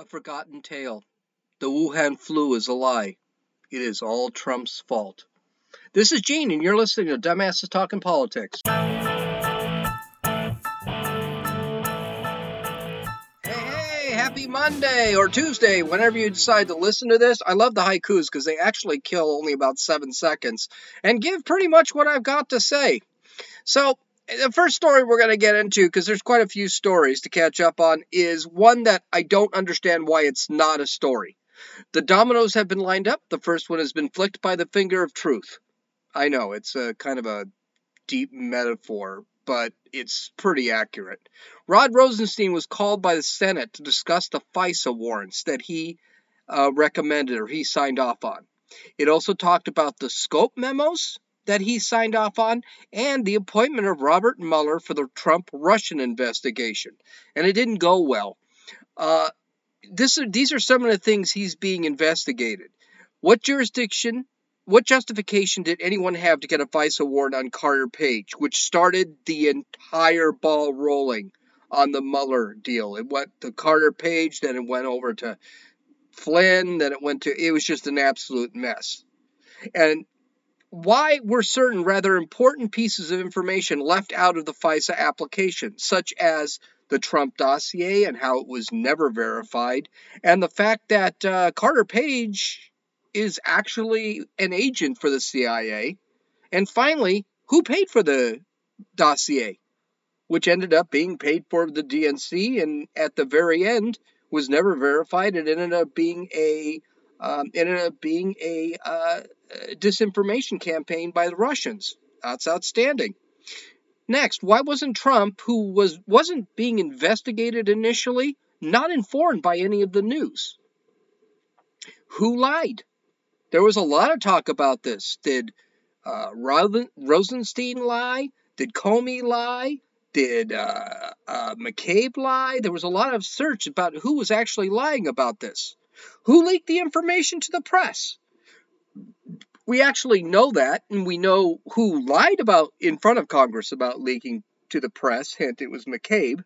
A forgotten tale. The Wuhan flu is a lie. It is all Trump's fault. This is Gene, and you're listening to Dumbasses Talking Politics. Hey, hey, happy Monday or Tuesday, whenever you decide to listen to this. I love the haikus because they actually kill only about seven seconds and give pretty much what I've got to say. So, the first story we're going to get into, because there's quite a few stories to catch up on, is one that I don't understand why it's not a story. The dominoes have been lined up. The first one has been flicked by the finger of truth. I know it's a kind of a deep metaphor, but it's pretty accurate. Rod Rosenstein was called by the Senate to discuss the FISA warrants that he uh, recommended or he signed off on. It also talked about the scope memos that he signed off on and the appointment of Robert Mueller for the Trump Russian investigation. And it didn't go well. Uh, this these are some of the things he's being investigated. What jurisdiction, what justification did anyone have to get a FISA warrant on Carter Page, which started the entire ball rolling on the Mueller deal? It went to Carter Page, then it went over to Flynn, then it went to, it was just an absolute mess. And why were certain rather important pieces of information left out of the FISA application, such as the Trump dossier and how it was never verified, and the fact that uh, Carter Page is actually an agent for the CIA, and finally, who paid for the dossier, which ended up being paid for the DNC, and at the very end was never verified. It ended up being a um, ended up being a uh, disinformation campaign by the Russians. That's outstanding. Next, why wasn't Trump, who was wasn't being investigated initially, not informed by any of the news? Who lied? There was a lot of talk about this. Did uh, Rosenstein lie? Did Comey lie? Did uh, uh, McCabe lie? There was a lot of search about who was actually lying about this. Who leaked the information to the press? We actually know that, and we know who lied about in front of Congress about leaking to the press. Hint, it was McCabe.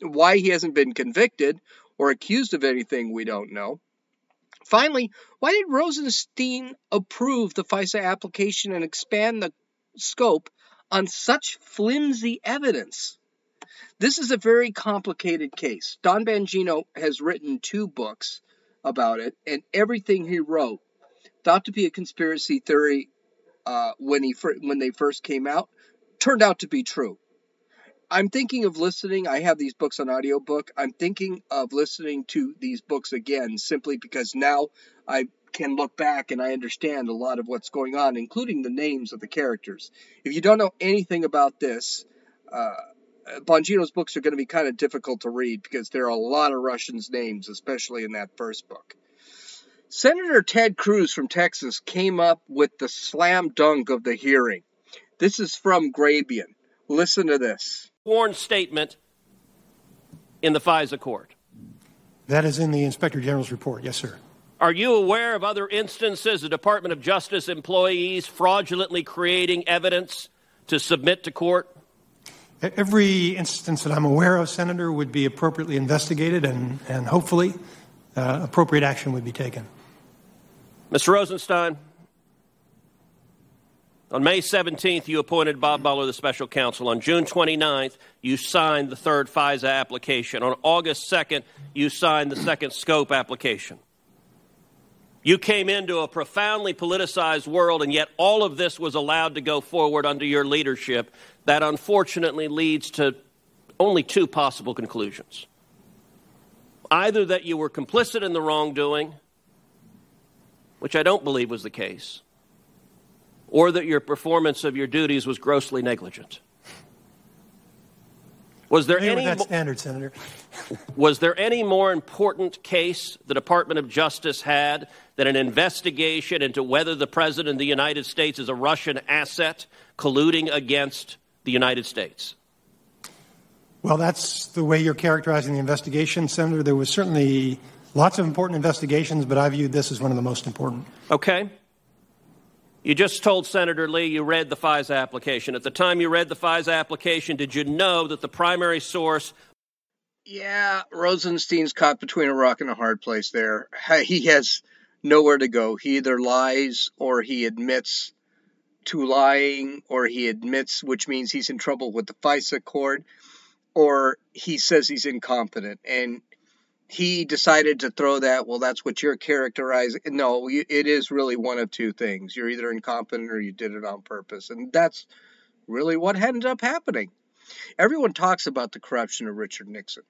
Why he hasn't been convicted or accused of anything, we don't know. Finally, why did Rosenstein approve the FISA application and expand the scope on such flimsy evidence? This is a very complicated case. Dan Bongino has written two books about it, and everything he wrote, thought to be a conspiracy theory uh, when he when they first came out, turned out to be true. I'm thinking of listening. I have these books on audiobook. I'm thinking of listening to these books again simply because now I can look back and I understand a lot of what's going on, including the names of the characters. If you don't know anything about this, uh, Uh, Bongino's books are going to be kind of difficult to read because there are a lot of Russians' names, especially in that first book. Senator Ted Cruz from Texas came up with the slam dunk of the hearing. This is from Grabien. Listen to this. Sworn statement in the FISA court. That is in the Inspector General's report, yes, sir. Are you aware of other instances of Department of Justice employees fraudulently creating evidence to submit to court? Every instance that I'm aware of, Senator, would be appropriately investigated and, and hopefully uh, appropriate action would be taken. Mr. Rosenstein, on May 17th, you appointed Bob Mueller the special counsel. On June 29th, you signed the third FISA application. On August 2nd, you signed the second scope application. You came into a profoundly politicized world, and yet all of this was allowed to go forward under your leadership. That unfortunately leads to only two possible conclusions either that you were complicit in the wrongdoing, which I don't believe was the case, or that your performance of your duties was grossly negligent. Was there any that standard, Senator? was there any more important case the Department of Justice had than an investigation into whether the President of the United States is a Russian asset colluding against the United States? Well, that's the way you're characterizing the investigation, Senator. There was certainly lots of important investigations, but I viewed this as one of the most important. Okay. You just told Senator Lee you read the FISA application. At the time you read the FISA application, did you know that the primary source Yeah, Rosenstein's caught between a rock and a hard place there. He has nowhere to go. He either lies or he admits to lying or he admits, which means he's in trouble with the FISA court, or he says he's incompetent. And he decided to throw that, well, that's what you're characterizing. No, it is really one of two things. You're either incompetent or you did it on purpose. And that's really what ended up happening. Everyone talks about the corruption of Richard Nixon.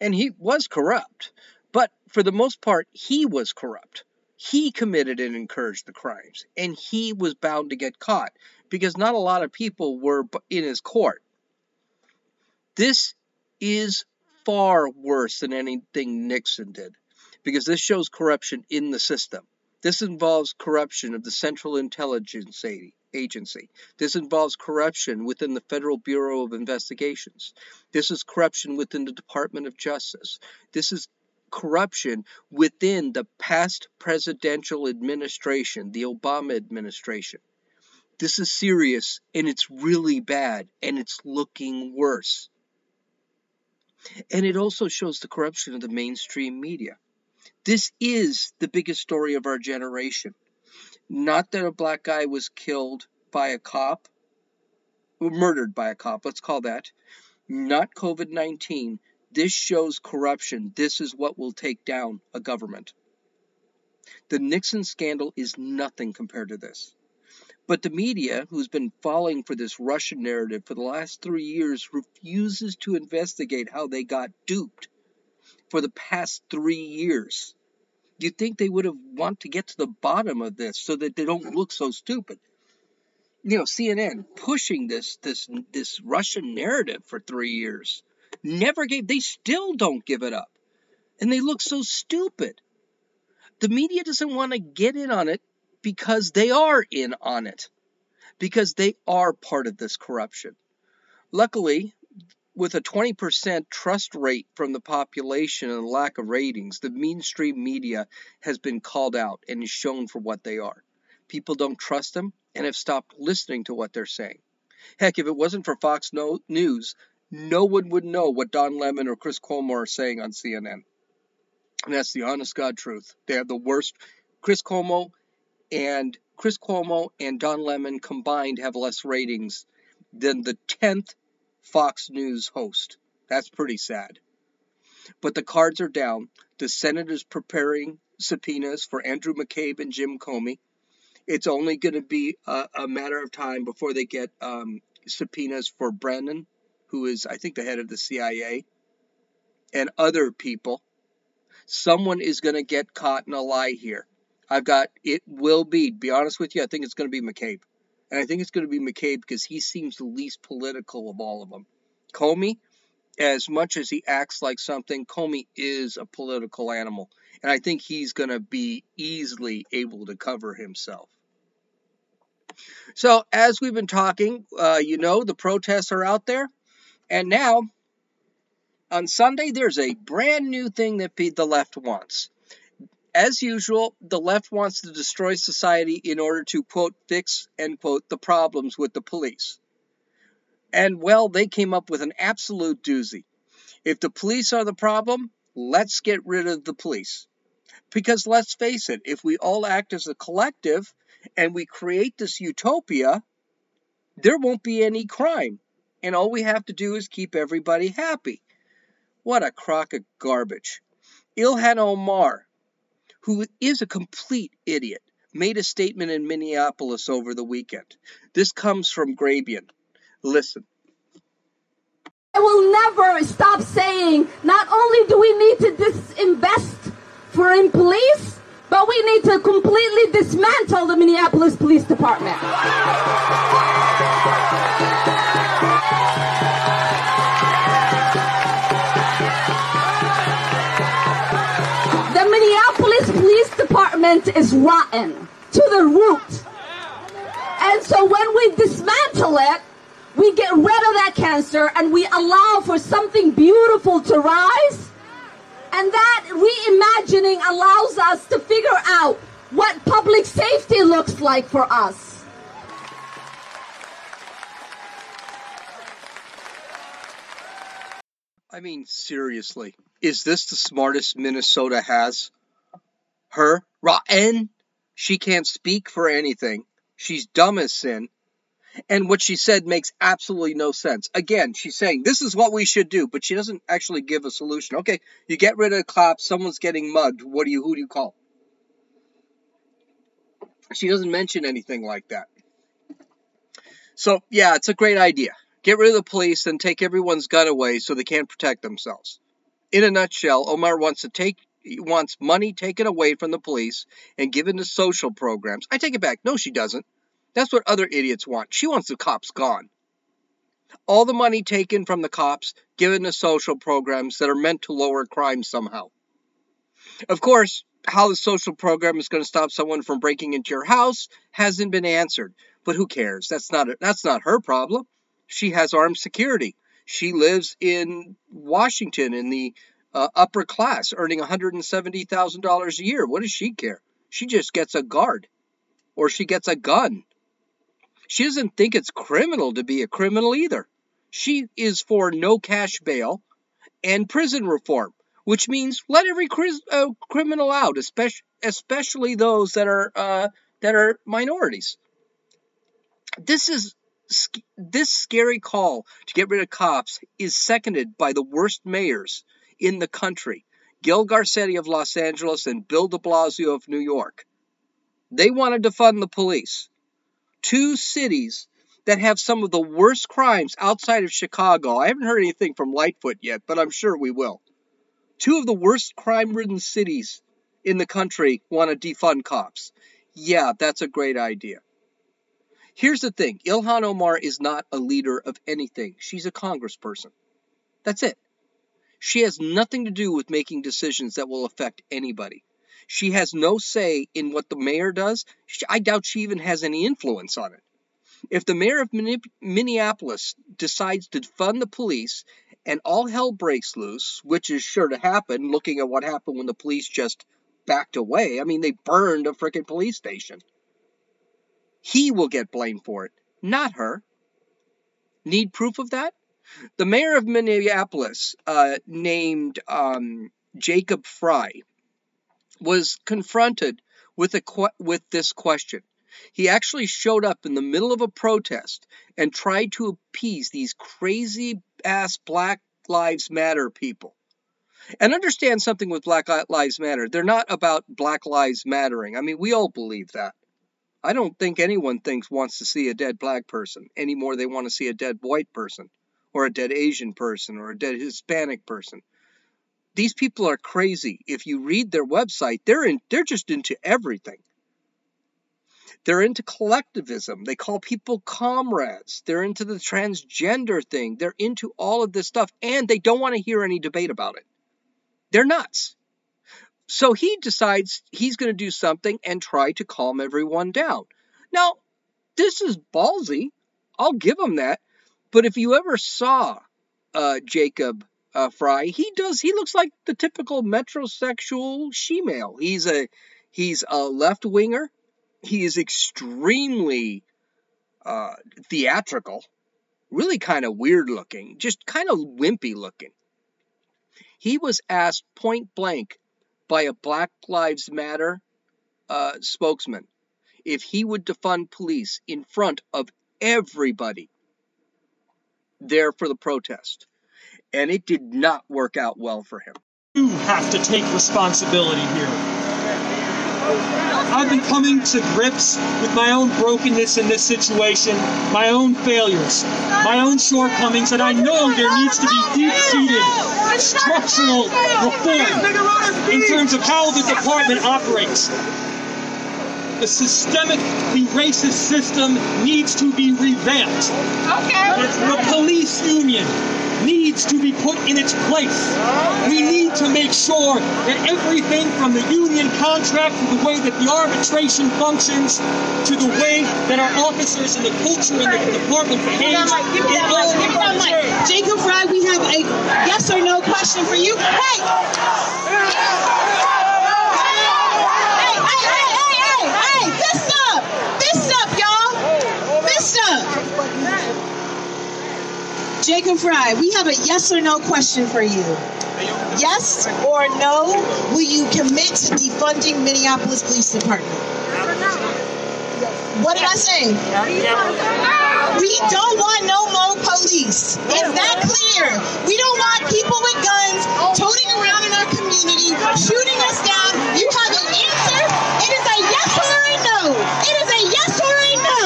And he was corrupt. But for the most part, he was corrupt. He committed and encouraged the crimes. And he was bound to get caught because not a lot of people were in his court. This is far worse than anything Nixon did because this shows corruption in the system. This involves corruption of the Central Intelligence Agency. This involves corruption within the Federal Bureau of Investigations. This is corruption within the Department of Justice. This is corruption within the past presidential administration, the Obama administration. This is serious and it's really bad and it's looking worse. And it also shows the corruption of the mainstream media. This is the biggest story of our generation. Not that a black guy was killed by a cop, murdered by a cop, let's call that. Not COVID 19. This shows corruption. This is what will take down a government. The Nixon scandal is nothing compared to this. But the media, who's been falling for this Russian narrative for the last three years, refuses to investigate how they got duped for the past three years. Do you think they would have want to get to the bottom of this so that they don't look so stupid? You know, CNN pushing this this this Russian narrative for three years, never gave. They still don't give it up, and they look so stupid. The media doesn't want to get in on it because they are in on it, because they are part of this corruption. Luckily, with a 20% trust rate from the population and lack of ratings, the mainstream media has been called out and is shown for what they are. People don't trust them and have stopped listening to what they're saying. Heck, if it wasn't for Fox News, no one would know what Don Lemon or Chris Cuomo are saying on CNN. And that's the honest God truth. They have the worst. Chris Cuomo and Chris Cuomo and Don Lemon combined have less ratings than the 10th Fox News host. That's pretty sad. But the cards are down. The Senate is preparing subpoenas for Andrew McCabe and Jim Comey. It's only going to be a, a, matter of time before they get um, subpoenas for Brennan, who is, I think, the head of the CIA, and other people. Someone is going to get caught in a lie here. I've got it will be. Be honest with you, I think it's going to be McCabe, and I think it's going to be McCabe because he seems the least political of all of them. Comey, as much as he acts like something, Comey is a political animal, and I think he's going to be easily able to cover himself. So, as we've been talking, uh, you know, the protests are out there, and now on Sunday, there's a brand new thing that the left wants as usual, the left wants to destroy society in order to, quote, fix, end quote, the problems with the police. And, well, they came up with an absolute doozy. If the police are the problem, let's get rid of the police. Because let's face it, if we all act as a collective and we create this utopia, there won't be any crime. And all we have to do is keep everybody happy. What a crock of garbage. Ilhan Omar, who is a complete idiot, made a statement in Minneapolis over the weekend. This comes from Grabien. Listen. I will never stop saying not only do we need to disinvest for in police, but we need to completely dismantle the Minneapolis Police Department. Is rotten to the root. And so when we dismantle it, we get rid of that cancer and we allow for something beautiful to rise. And that reimagining allows us to figure out what public safety looks like for us. I mean, seriously, is this the smartest Minnesota has? Her? Rotten? She can't speak for anything. She's dumb as sin. And what she said makes absolutely no sense. Again, she's saying this is what we should do, but she doesn't actually give a solution. Okay, you get rid of the cops, someone's getting mugged. What do you who do you call? She doesn't mention anything like that. So, yeah, it's a great idea. Get rid of the police and take everyone's gun away so they can't protect themselves. In a nutshell, Omar wants to take wants money taken away from the police and given to social programs. I take it back. No, she doesn't. That's what other idiots want. She wants the cops gone. All the money taken from the cops given to social programs that are meant to lower crime somehow. Of course, how the social program is going to stop someone from breaking into your house hasn't been answered. But who cares? That's not that's not her problem. She has armed security. She lives in Washington in the uh, upper class, earning $170,000 a year. What does she care? She just gets a guard or she gets a gun. She doesn't think it's criminal to be a criminal either. She is for no cash bail and prison reform, which means let every uh, criminal out, especially especially those that are uh, that are minorities. This is this scary call to get rid of cops is seconded by the worst mayors in the country, Gil Garcetti of Los Angeles and Bill de Blasio of New York. They want to defund the police two cities that have some of the worst crimes outside of Chicago. I haven't heard anything from Lightfoot yet, but I'm sure we will. Two of the worst crime ridden cities in the country want to defund cops. Yeah, that's a great idea. Here's the thing Ilhan Omar is not a leader of anything, she's a congressperson. That's it. She has nothing to do with making decisions that will affect anybody. She has no say in what the mayor does. I doubt she even has any influence on it. If the mayor of Minneapolis decides to fund the police and all hell breaks loose, which is sure to happen, looking at what happened when the police just backed away. I mean, they burned a freaking police station. He will get blamed for it, not her. Need proof of that? The mayor of Minneapolis, uh, named um, Jacob Frey, was confronted with a with this question. He actually showed up in the middle of a protest and tried to appease these crazy ass Black Lives Matter people. And understand something with Black Lives Matter. They're not about Black Lives Mattering. I mean, we all believe that. I don't think anyone thinks wants to see a dead black person any more they want to see a dead white person or a dead Asian person or a dead Hispanic person these people are crazy. If you read their website, they're in they're just into everything. They're into collectivism. They call people comrades. They're into the transgender thing. They're into all of this stuff and they don't want to hear any debate about it. They're nuts. So he decides he's going to do something and try to calm everyone down. Now, this is ballsy. I'll give him that. But if you ever saw uh, Jacob uh, Frey, he does. He looks like the typical metrosexual she-male. He's a he's a left winger. He is extremely uh, theatrical, really kind of weird looking, just kind of wimpy looking. He was asked point blank by a Black Lives Matter uh, spokesman if he would defund police in front of everybody there for the protest and it did not work out well for him. You have to take responsibility here. I've been coming to grips with my own brokenness in this situation, my own failures, my own shortcomings, and I know there needs to be deep-seated structural reform in terms of how the department operates. The systemically racist system needs to be revamped. Okay. The police union needs to be put in its place. We need to make sure that everything from the union contract to the way that the arbitration functions to the way that our officers and the culture in the department behaves. Jacob Frey, we have a yes or no question for you. Hey! Jake Jacob Frey, we have a yes or no question for you. Yes or no, will you commit to defunding Minneapolis Police Department? What did I say? We don't want no more police. Is that clear? We don't want people with guns toting around in our community, shooting us down. You have an answer. It is a yes or a no. It is a yes or a no.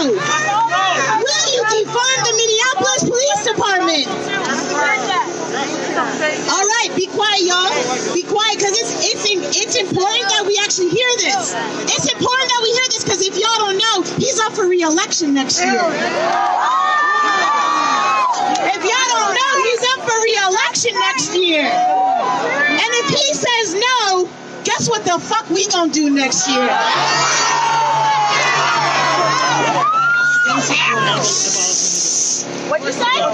Will you defund the Minneapolis Police Department? All right, be quiet, y'all. Be quiet, because it's it's it's important that we actually hear this. It's important that we hear this because if y'all don't know, he's up for re-election next year. If y'all don't know, he's up for re-election next year. And if he says no, guess what the fuck we gonna do next year? What'd you say? I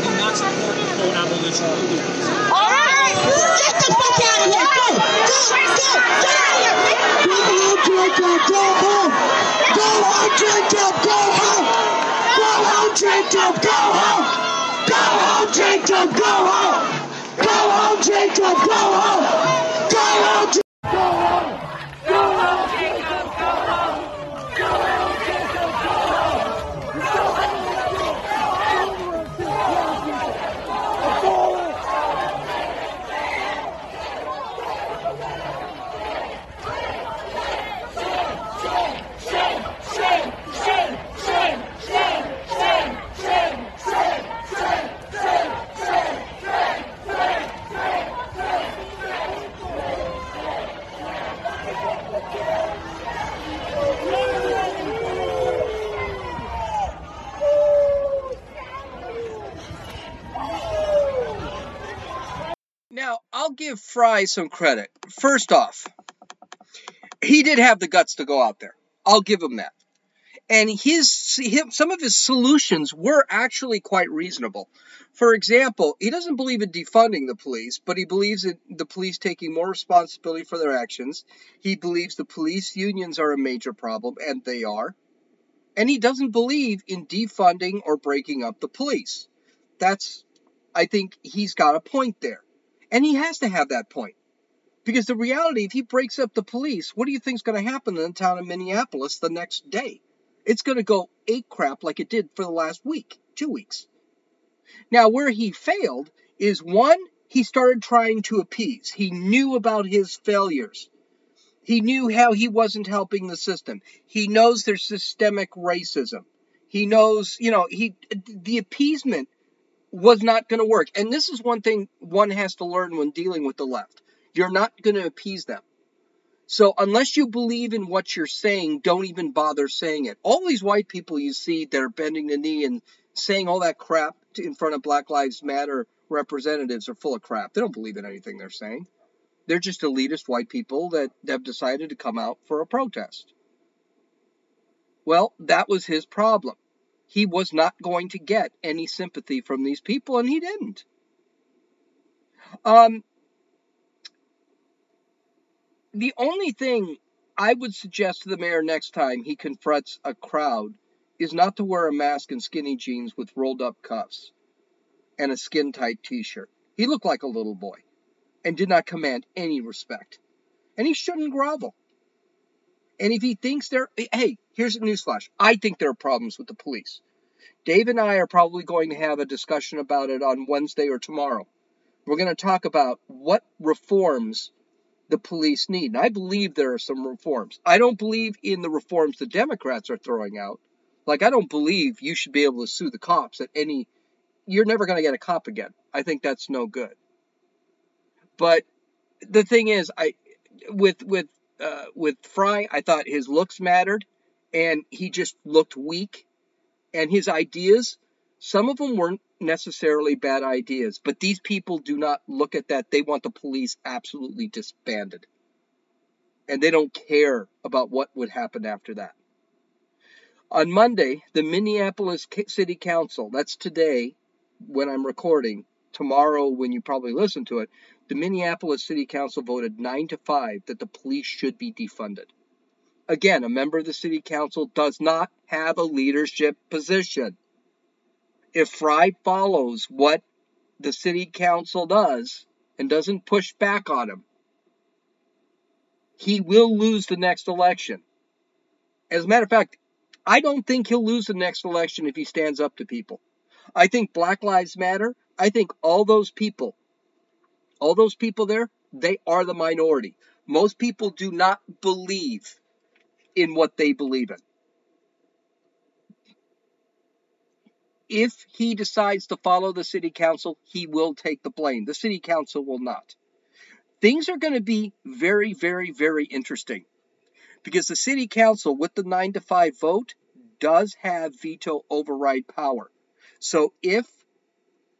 do not support the full abolition of the All right, get the fuck out of here. Go, go, go, get out of here. Go home, Jacob, go home. Go home, Jacob, go home. Go home, Jacob, go home. Go home, Jacob, go home. Go home, Jacob, go home. Go home, Jacob, go home. Go home, Jacob, go home. Now, I'll give Frey some credit. First off, he did have the guts to go out there. I'll give him that. And his, some of his solutions were actually quite reasonable. For example, he doesn't believe in defunding the police, but he believes in the police taking more responsibility for their actions. He believes the police unions are a major problem, and they are. And he doesn't believe in defunding or breaking up the police. That's, I think he's got a point there. And he has to have that point. Because the reality, if he breaks up the police, what do you think is going to happen in the town of Minneapolis the next day? It's going to go ape crap like it did for the last week, two weeks. Now, where he failed is one, he started trying to appease. He knew about his failures. He knew how he wasn't helping the system. He knows there's systemic racism. He knows, you know, he the appeasement was not going to work. And this is one thing one has to learn when dealing with the left. You're not going to appease them. So unless you believe in what you're saying, don't even bother saying it. All these white people you see that are bending the knee and saying all that crap in front of Black Lives Matter representatives are full of crap. They don't believe in anything they're saying. They're just elitist white people that have decided to come out for a protest. Well, that was his problem. He was not going to get any sympathy from these people, and he didn't. Um, the only thing I would suggest to the mayor next time he confronts a crowd is not to wear a mask and skinny jeans with rolled up cuffs and a skin tight t shirt. He looked like a little boy and did not command any respect. And he shouldn't grovel. And if he thinks there, hey, here's a newsflash. I think there are problems with the police. Dave and I are probably going to have a discussion about it on Wednesday or tomorrow. We're going to talk about what reforms the police need. And I believe there are some reforms. I don't believe in the reforms the Democrats are throwing out. Like, I don't believe you should be able to sue the cops at any. You're never going to get a cop again. I think that's no good. But the thing is, I with with uh, with Frey, I thought his looks mattered, and he just looked weak. And his ideas, some of them weren't necessarily bad ideas, but these people do not look at that. They want the police absolutely disbanded. And they don't care about what would happen after that. On Monday, the Minneapolis City Council, that's today when I'm recording, tomorrow when you probably listen to it, the Minneapolis City Council voted 9 to 5 that the police should be defunded. Again, a member of the city council does not have a leadership position. If Frey follows what the city council does and doesn't push back on him, he will lose the next election. As a matter of fact, I don't think he'll lose the next election if he stands up to people. I think Black Lives Matter, I think all those people, all those people there, they are the minority. Most people do not believe in what they believe in. If he decides to follow the city council, he will take the blame. The city council will not. Things are going to be very, very, very interesting because the city council, with the 9 to 5 vote, does have veto override power. So if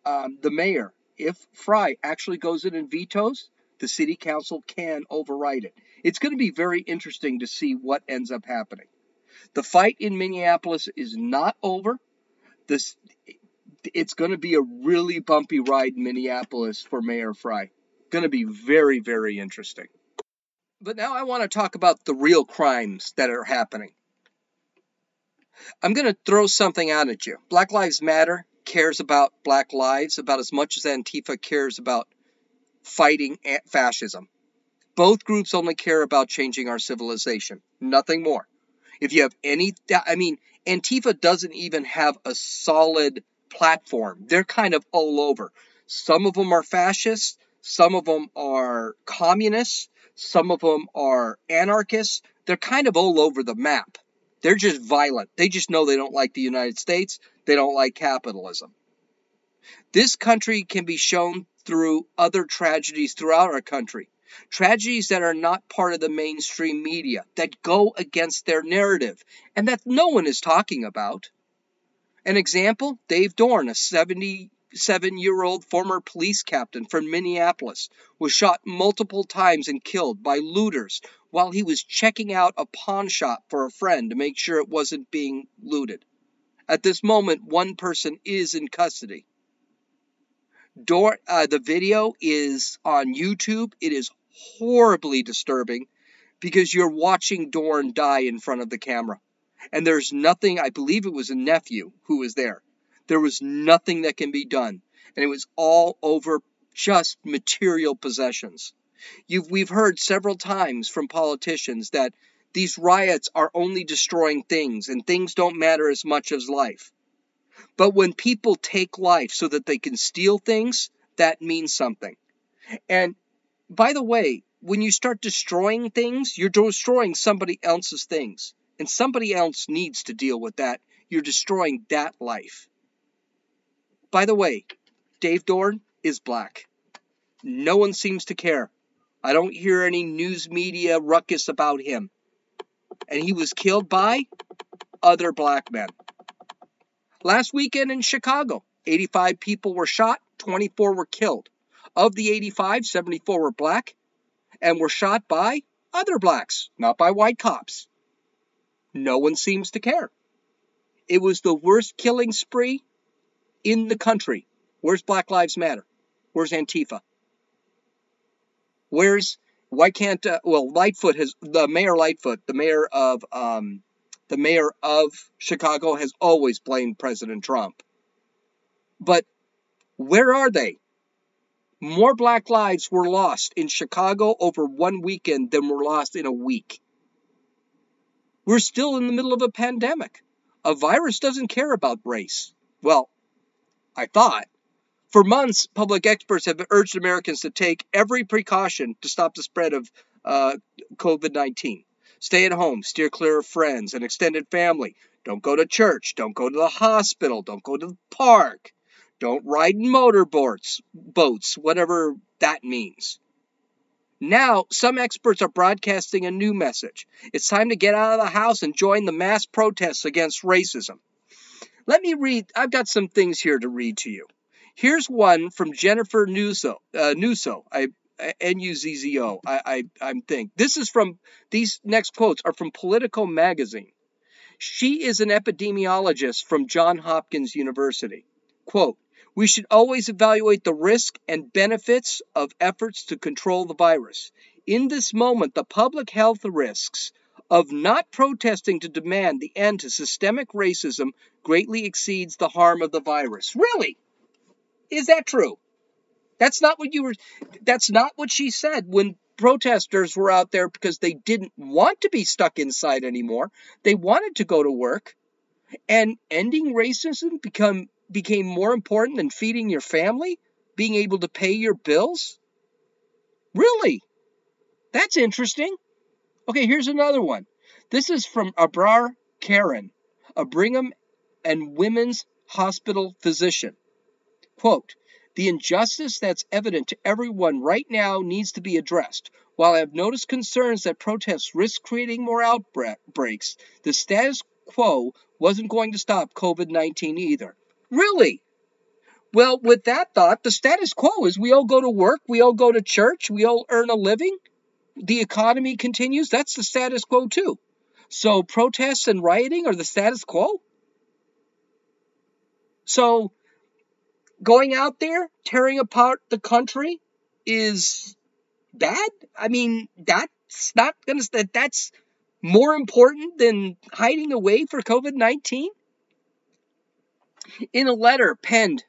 um, the mayor, if Frey actually goes in and vetoes, the city council can override it. It's going to be very interesting to see what ends up happening. The fight in Minneapolis is not over. This it's going to be a really bumpy ride in Minneapolis for Mayor Frey. Going to be very very interesting. But now I want to talk about the real crimes that are happening. I'm going to throw something out at you. Black Lives Matter cares about black lives about as much as Antifa cares about fighting fascism. Both groups only care about changing our civilization, nothing more. If you have any, I mean, Antifa doesn't even have a solid platform. They're kind of all over. Some of them are fascists, some of them are communists, some of them are anarchists. They're kind of all over the map. They're just violent. They just know they don't like the United States. They don't like capitalism. This country can be shown through other tragedies throughout our country. Tragedies that are not part of the mainstream media, that go against their narrative, and that no one is talking about. An example Dave Dorn, a 77 year old former police captain from Minneapolis, was shot multiple times and killed by looters while he was checking out a pawn shop for a friend to make sure it wasn't being looted. At this moment, one person is in custody. Door, uh, the video is on YouTube. It is horribly disturbing because you're watching Dorn die in front of the camera. And there's nothing, I believe it was a nephew who was there. There was nothing that can be done. And it was all over just material possessions. You've, we've heard several times from politicians that these riots are only destroying things and things don't matter as much as life. But when people take life so that they can steal things, that means something. And by the way, when you start destroying things, you're destroying somebody else's things. And somebody else needs to deal with that. You're destroying that life. By the way, Dave Dorn is black. No one seems to care. I don't hear any news media ruckus about him. And he was killed by other black men. Last weekend in Chicago, 85 people were shot, 24 were killed. Of the 85, 74 were black and were shot by other blacks, not by white cops. No one seems to care. It was the worst killing spree in the country. Where's Black Lives Matter? Where's Antifa? Where's why can't uh, well Lightfoot has the mayor Lightfoot, the mayor of um, the mayor of Chicago has always blamed President Trump. But where are they? More black lives were lost in Chicago over one weekend than were lost in a week. We're still in the middle of a pandemic. A virus doesn't care about race. Well, I thought. For months, public experts have urged Americans to take every precaution to stop the spread of uh, COVID 19. Stay at home, steer clear of friends and extended family. Don't go to church, don't go to the hospital, don't go to the park. Don't ride in motorboats, boats, whatever that means. Now, some experts are broadcasting a new message. It's time to get out of the house and join the mass protests against racism. Let me read, I've got some things here to read to you. Here's one from Jennifer Nuzzo. Uh, Nuzzo. I N-U-Z-Z-O. I, I I'm think this is from these next quotes are from Politico magazine. She is an epidemiologist from Johns Hopkins University. Quote, we should always evaluate the risk and benefits of efforts to control the virus. In this moment, the public health risks of not protesting to demand the end to systemic racism greatly exceeds the harm of the virus. Really? Is that true? That's not what you were that's not what she said when protesters were out there because they didn't want to be stuck inside anymore. They wanted to go to work. And ending racism become became more important than feeding your family, being able to pay your bills? Really? That's interesting. Okay, here's another one. This is from Abraar Karan, a Brigham and Women's Hospital physician. Quote, the injustice that's evident to everyone right now needs to be addressed. While I have noticed concerns that protests risk creating more outbreaks, the status quo wasn't going to stop COVID 19 either. Really? Well, with that thought, the status quo is we all go to work, we all go to church, we all earn a living, the economy continues. That's the status quo, too. So protests and rioting are the status quo? So going out there tearing apart the country is bad. I mean, that's not gonna that that's more important than hiding away for COVID nineteen. In a letter penned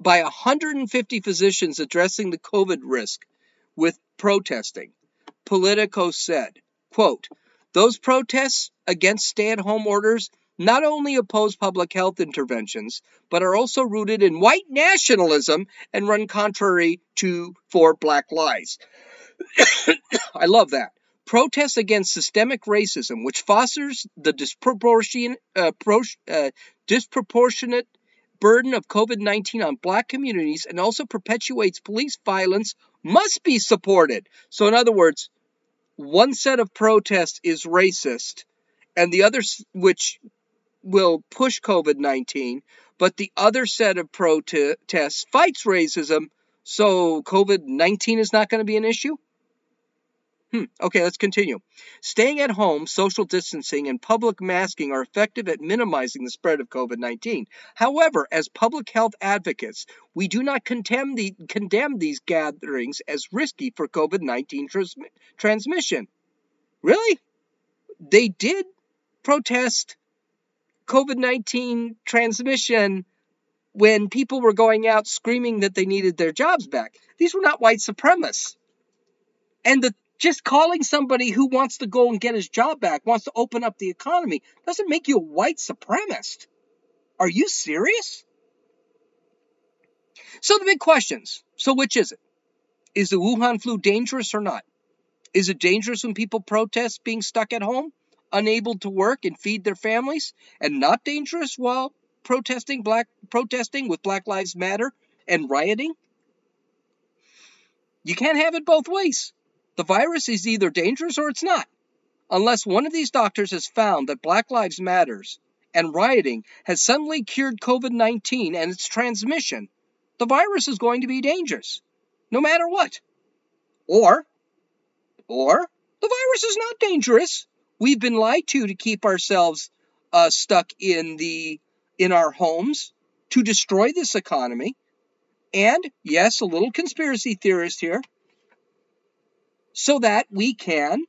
by 150 physicians addressing the COVID risk with protesting, Politico said, quote, those protests against stay-at-home orders not only oppose public health interventions, but are also rooted in white nationalism and run contrary to for black lives. I love that. Protests against systemic racism, which fosters the disproportionate, uh, pro, uh, disproportionate burden of COVID 19 on black communities and also perpetuates police violence, must be supported. So, in other words, one set of protests is racist, and the other, which will push COVID 19, but the other set of protests fights racism, so COVID 19 is not going to be an issue? Hmm. Okay, let's continue. Staying at home, social distancing, and public masking are effective at minimizing the spread of COVID 19. However, as public health advocates, we do not condemn, the, condemn these gatherings as risky for COVID 19 trans- transmission. Really? They did protest COVID 19 transmission when people were going out screaming that they needed their jobs back. These were not white supremacists. And the, just calling somebody who wants to go and get his job back, wants to open up the economy, doesn't make you a white supremacist. Are you serious? So the big questions. So which is it? Is the Wuhan flu dangerous or not? Is it dangerous when people protest being stuck at home? Unable to work and feed their families and not dangerous while protesting black protesting with Black Lives Matter and rioting? You can't have it both ways. The virus is either dangerous or it's not. Unless one of these doctors has found that Black Lives Matters and rioting has suddenly cured COVID-19 and its transmission, the virus is going to be dangerous, no matter what. Or, or the virus is not dangerous We've been lied to to keep ourselves uh, stuck in the in our homes to destroy this economy. And yes, a little conspiracy theorist here, so that we can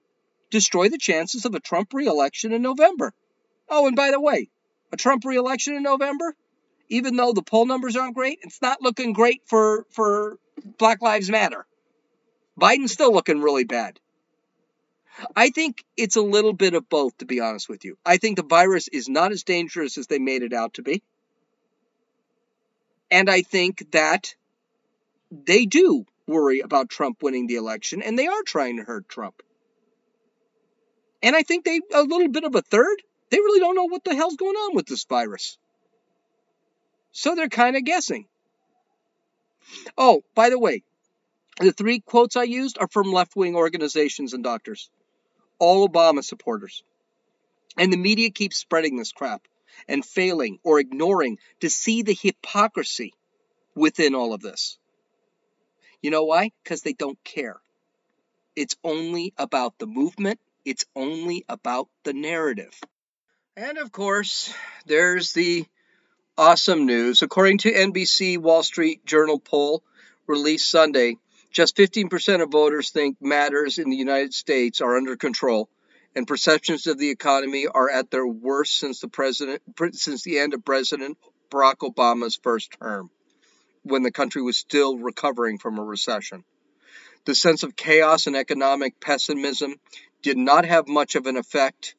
destroy the chances of a Trump reelection in November. Oh, and by the way, a Trump reelection in November, even though the poll numbers aren't great, it's not looking great for for Black Lives Matter. Biden's still looking really bad. I think it's a little bit of both, to be honest with you. I think the virus is not as dangerous as they made it out to be. And I think that they do worry about Trump winning the election, and they are trying to hurt Trump. And I think they, a little bit of a third, they really don't know what the hell's going on with this virus. So they're kind of guessing. Oh, by the way, the three quotes I used are from left wing organizations and doctors all Obama supporters. And the media keeps spreading this crap and failing or ignoring to see the hypocrisy within all of this. You know why? Because they don't care. It's only about the movement, it's only about the narrative. And of course, there's the awesome news. According to NBC Wall Street Journal poll released Sunday, just 15% of voters think matters in the United States are under control, and perceptions of the economy are at their worst since the president since the end of President Barack Obama's first term, when the country was still recovering from a recession. The sense of chaos and economic pessimism did not have much of an effect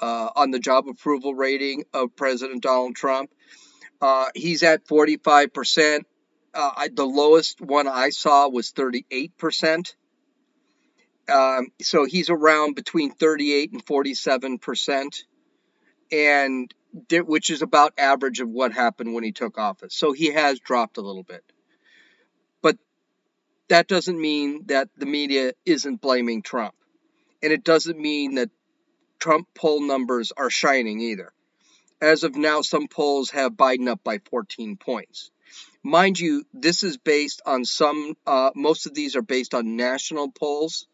uh, on the job approval rating of President Donald Trump. Uh, he's at 45%. Uh, I, the lowest one I saw was 38%. Um, so he's around between 38 and 47%, and which is about average of what happened when he took office. So he has dropped a little bit. But that doesn't mean that the media isn't blaming Trump. And it doesn't mean that Trump poll numbers are shining either. As of now, some polls have Biden up by 14 points. Mind you, this is based on some, uh, most of these are based on national polls.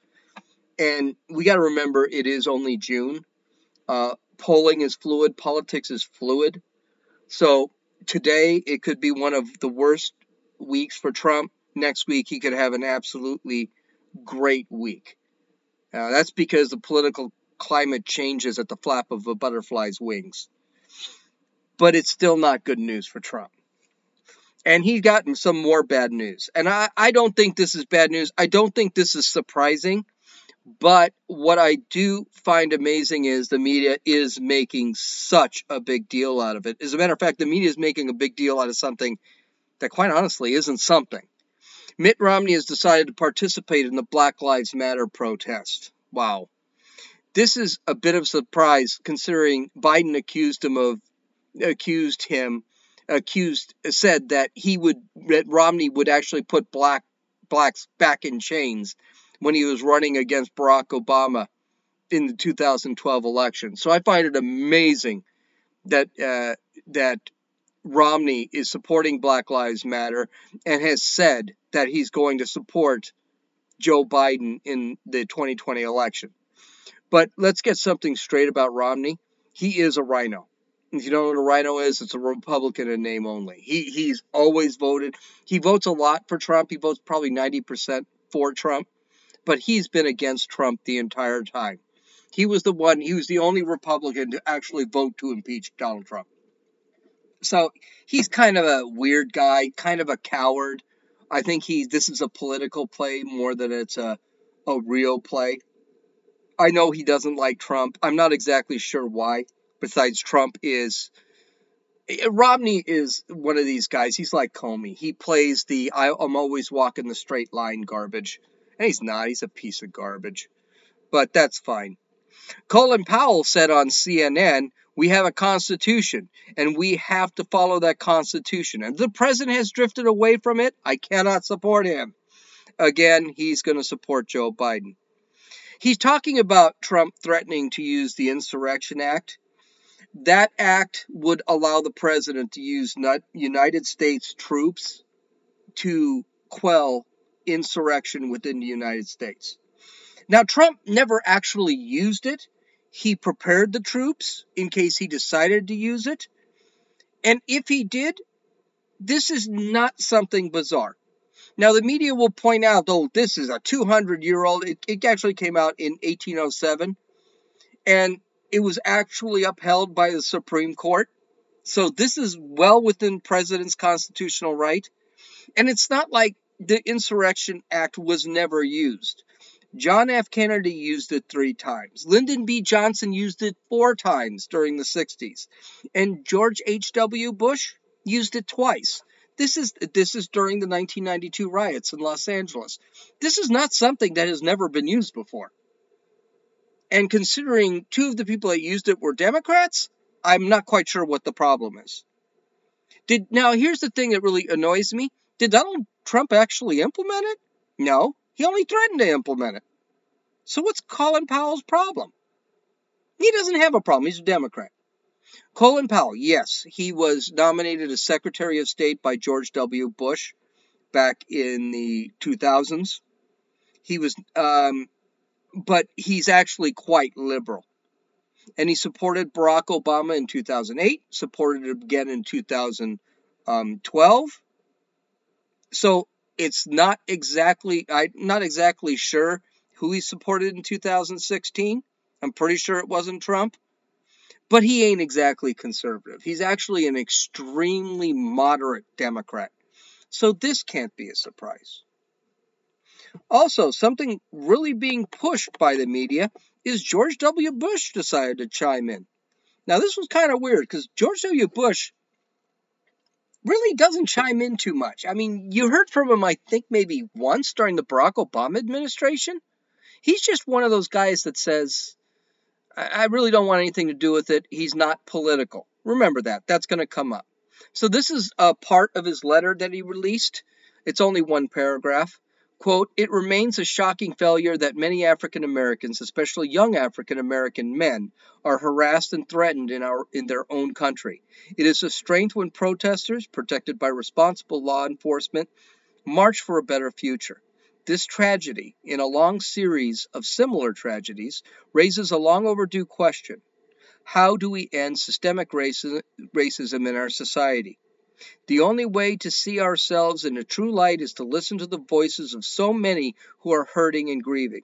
And we got to remember it is only June. Uh, polling is fluid, politics is fluid. So today it could be one of the worst weeks for Trump. Next week he could have an absolutely great week. Uh, that's because the political climate changes at the flap of a butterfly's wings. But it's still not good news for Trump. And he's gotten some more bad news. And I, I don't think this is bad news. I don't think this is surprising. But what I do find amazing is the media is making such a big deal out of it. As a matter of fact, the media is making a big deal out of something that, quite honestly, isn't something. Mitt Romney has decided to participate in the Black Lives Matter protest. Wow. This is a bit of a surprise considering Biden accused him of accused him accused said that he would that Romney would actually put black blacks back in chains when he was running against Barack Obama in the 2012 election. So I find it amazing that uh, that Romney is supporting Black Lives Matter and has said that he's going to support Joe Biden in the 2020 election. But let's get something straight about Romney. He is a RINO. If you don't know what a RINO is, it's a Republican in name only. He he's always voted. He votes a lot for Trump. He votes probably 90% for Trump but he's been against Trump the entire time. He was the one, he was the only Republican to actually vote to impeach Donald Trump. So he's kind of a weird guy, kind of a coward. I think he this is a political play more than it's a a real play. I know he doesn't like Trump. I'm not exactly sure why. Besides, Trump is eh, Romney is one of these guys. He's like Comey. He plays the I, am always walking the straight line garbage. And he's not, he's a piece of garbage. But that's fine. Colin Powell said on CNN, we have a constitution and we have to follow that constitution. And the president has drifted away from it. I cannot support him. Again, he's going to support Joe Biden. He's talking about Trump threatening to use the Insurrection Act. That act would allow the president to use United States troops to quell insurrection within the United States. Now, Trump never actually used it. He prepared the troops in case he decided to use it. And if he did, this is not something bizarre. Now, the media will point out, oh, this is a 200 year old. It, it actually came out in 1807, and it was actually upheld by the Supreme Court. So, this is well within president's constitutional right. And it's not like the Insurrection Act was never used. John F. Kennedy used it three times. Lyndon B. Johnson used it four times during the 60s. And George H.W. Bush used it twice. This is this is during the 1992 riots in Los Angeles. This is not something that has never been used before. And considering two of the people that used it were Democrats, I'm not quite sure what the problem is. Did now here's the thing that really annoys me. Did Donald Trump actually implement it? No, he only threatened to implement it. So what's Colin Powell's problem? He doesn't have a problem. He's a Democrat. Colin Powell, yes, he was nominated as Secretary of State by George W. Bush back in the 2000s. He was, um, but he's actually quite liberal. And he supported Barack Obama in 2008, supported him again in 2012, so it's not exactly I'm not exactly sure who he supported in 2016. I'm pretty sure it wasn't Trump. But he ain't exactly conservative. He's actually an extremely moderate Democrat. So this can't be a surprise. Also, something really being pushed by the media is George W. Bush decided to chime in. Now, this was kind of weird because George W. Bush really doesn't chime in too much. I mean, you heard from him, I think, maybe once during the Barack Obama administration. He's just one of those guys that says, I really don't want anything to do with it. He's not political. Remember that. That's going to come up. So, this is a part of his letter that he released. It's only one paragraph. Quote, it remains a shocking failure that many African Americans, especially young African American men, are harassed and threatened in, our, in their own country. It is a strength when protesters, protected by responsible law enforcement, march for a better future. This tragedy, in a long series of similar tragedies, raises a long overdue question. How do we end systemic racism in our society? The only way to see ourselves in a true light is to listen to the voices of so many who are hurting and grieving.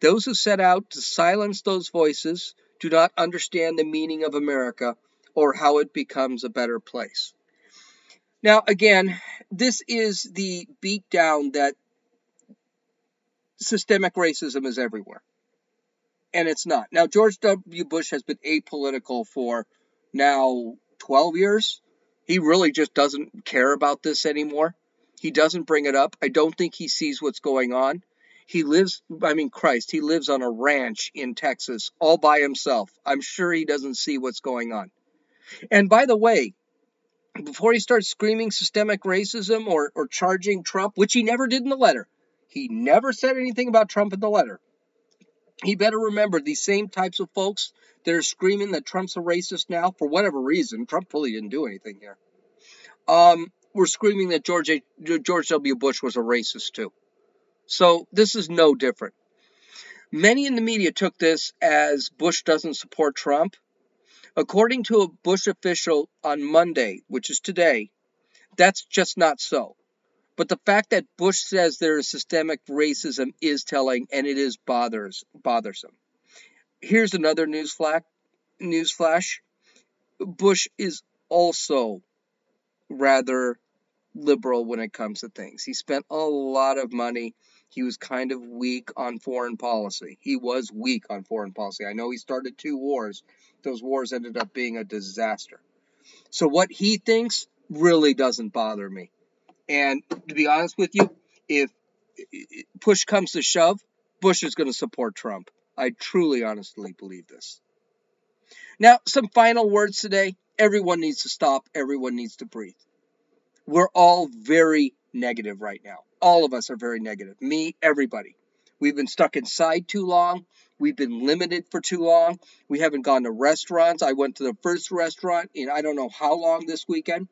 Those who set out to silence those voices do not understand the meaning of America or how it becomes a better place. Now, again, this is the beatdown that systemic racism is everywhere. And it's not. Now, George W. Bush has been apolitical for now 12 years. He really just doesn't care about this anymore. He doesn't bring it up. I don't think he sees what's going on. He lives, I mean, Christ, he lives on a ranch in Texas all by himself. I'm sure he doesn't see what's going on. And by the way, before he starts screaming systemic racism or, or charging Trump, which he never did in the letter, he never said anything about Trump in the letter. He better remember these same types of folks that are screaming that Trump's a racist now for whatever reason. Trump really didn't do anything here. Um, we're screaming that George George W. Bush was a racist too. So this is no different. Many in the media took this as Bush doesn't support Trump. According to a Bush official on Monday, which is today, that's just not so. But the fact that Bush says there is systemic racism is telling, and it is bothers bothersome. Here's another news flash. News flash. Bush is also rather liberal when it comes to things. He spent a lot of money. He was kind of weak on foreign policy. He was weak on foreign policy. I know he started two wars. Those wars ended up being a disaster. So what he thinks really doesn't bother me. And to be honest with you, if push comes to shove, Bush is going to support Trump. I truly, honestly believe this. Now, some final words today. Everyone needs to stop. Everyone needs to breathe. We're all very negative right now. All of us are very negative. Me, everybody. We've been stuck inside too long. We've been limited for too long. We haven't gone to restaurants. I went to the first restaurant in I don't know how long this weekend.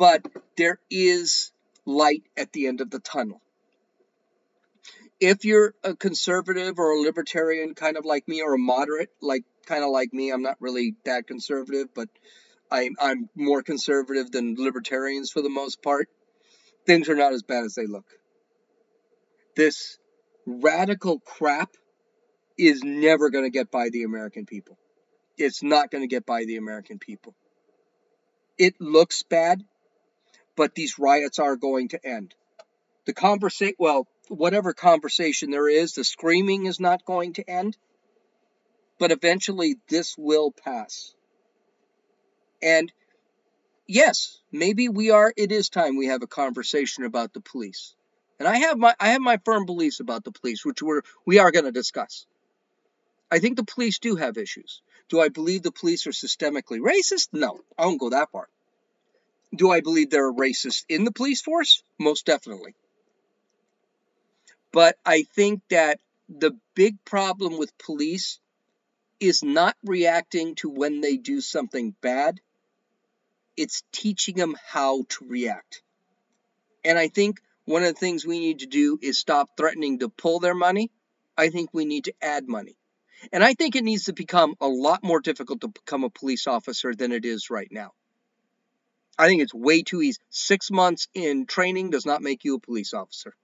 But there is light at the end of the tunnel. If you're a conservative or a libertarian, kind of like me, or a moderate, like kind of like me, I'm not really that conservative, but I'm, I'm more conservative than libertarians for the most part. Things are not as bad as they look. This radical crap is never going to get by the American people. It's not going to get by the American people. It looks bad but these riots are going to end. The conversation, well, whatever conversation there is, the screaming is not going to end, but eventually this will pass. And yes, maybe we are, it is time we have a conversation about the police. And I have my, I have my firm beliefs about the police, which we're, we are going to discuss. I think the police do have issues. Do I believe the police are systemically racist? No, I won't go that far. Do I believe there are racists in the police force? Most definitely. But I think that the big problem with police is not reacting to when they do something bad, it's teaching them how to react. And I think one of the things we need to do is stop threatening to pull their money. I think we need to add money. And I think it needs to become a lot more difficult to become a police officer than it is right now. I think it's way too easy. Six months in training does not make you a police officer.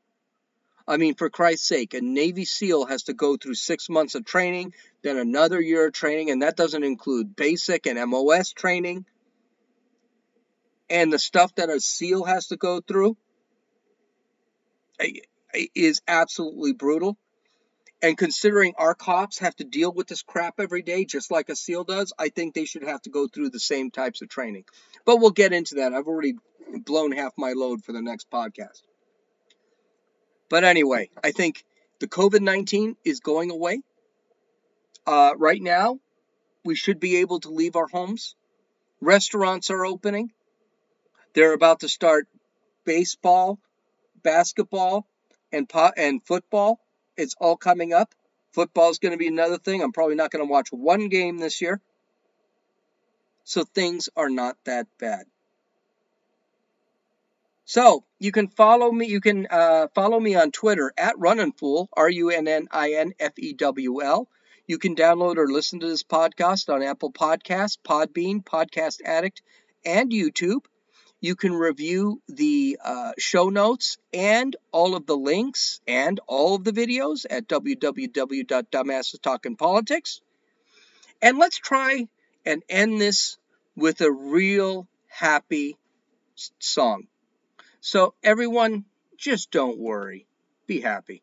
I mean, for Christ's sake, a Navy SEAL has to go through six months of training, then another year of training, and that doesn't include basic and MOS training and the stuff that a SEAL has to go through eh, eh, is absolutely brutal. And considering our cops have to deal with this crap every day, just like a SEAL does, I think they should have to go through the same types of training. But we'll get into that. I've already blown half my load for the next podcast. But anyway, I think the COVID 19 is going away. Uh, right now, we should be able to leave our homes. Restaurants are opening. They're about to start baseball, basketball, and pot and football. It's all coming up. Football is going to be another thing. I'm probably not going to watch one game this year. So things are not that bad. So you can follow me. You can uh, follow me on Twitter at Runningfool, R U N N I N F E W L. You can download or listen to this podcast on Apple Podcasts, Podbean, Podcast Addict, and YouTube. You can review the uh, show notes and all of the links and all of the videos at www.dumbassestalkingpolitics. And let's try and end this with a real happy song. So, everyone, just don't worry. Be happy.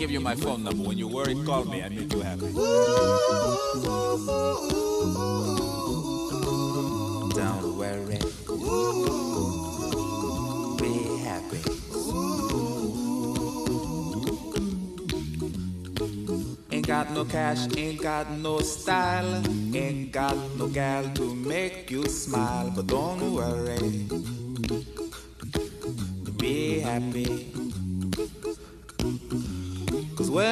Give you my phone number. When you worry, call me. I make you happy. Don't worry. Be happy. Ain't got no cash, ain't got no style, ain't got no gal to make you smile, but don't worry. Be happy.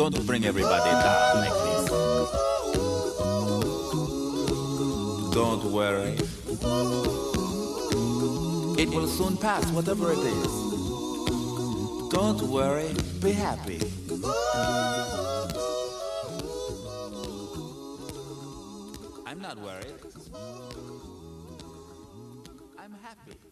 Don't bring everybody down like this. Don't worry. It will soon pass, whatever it is. Don't worry, be happy. I'm not worried. I'm happy.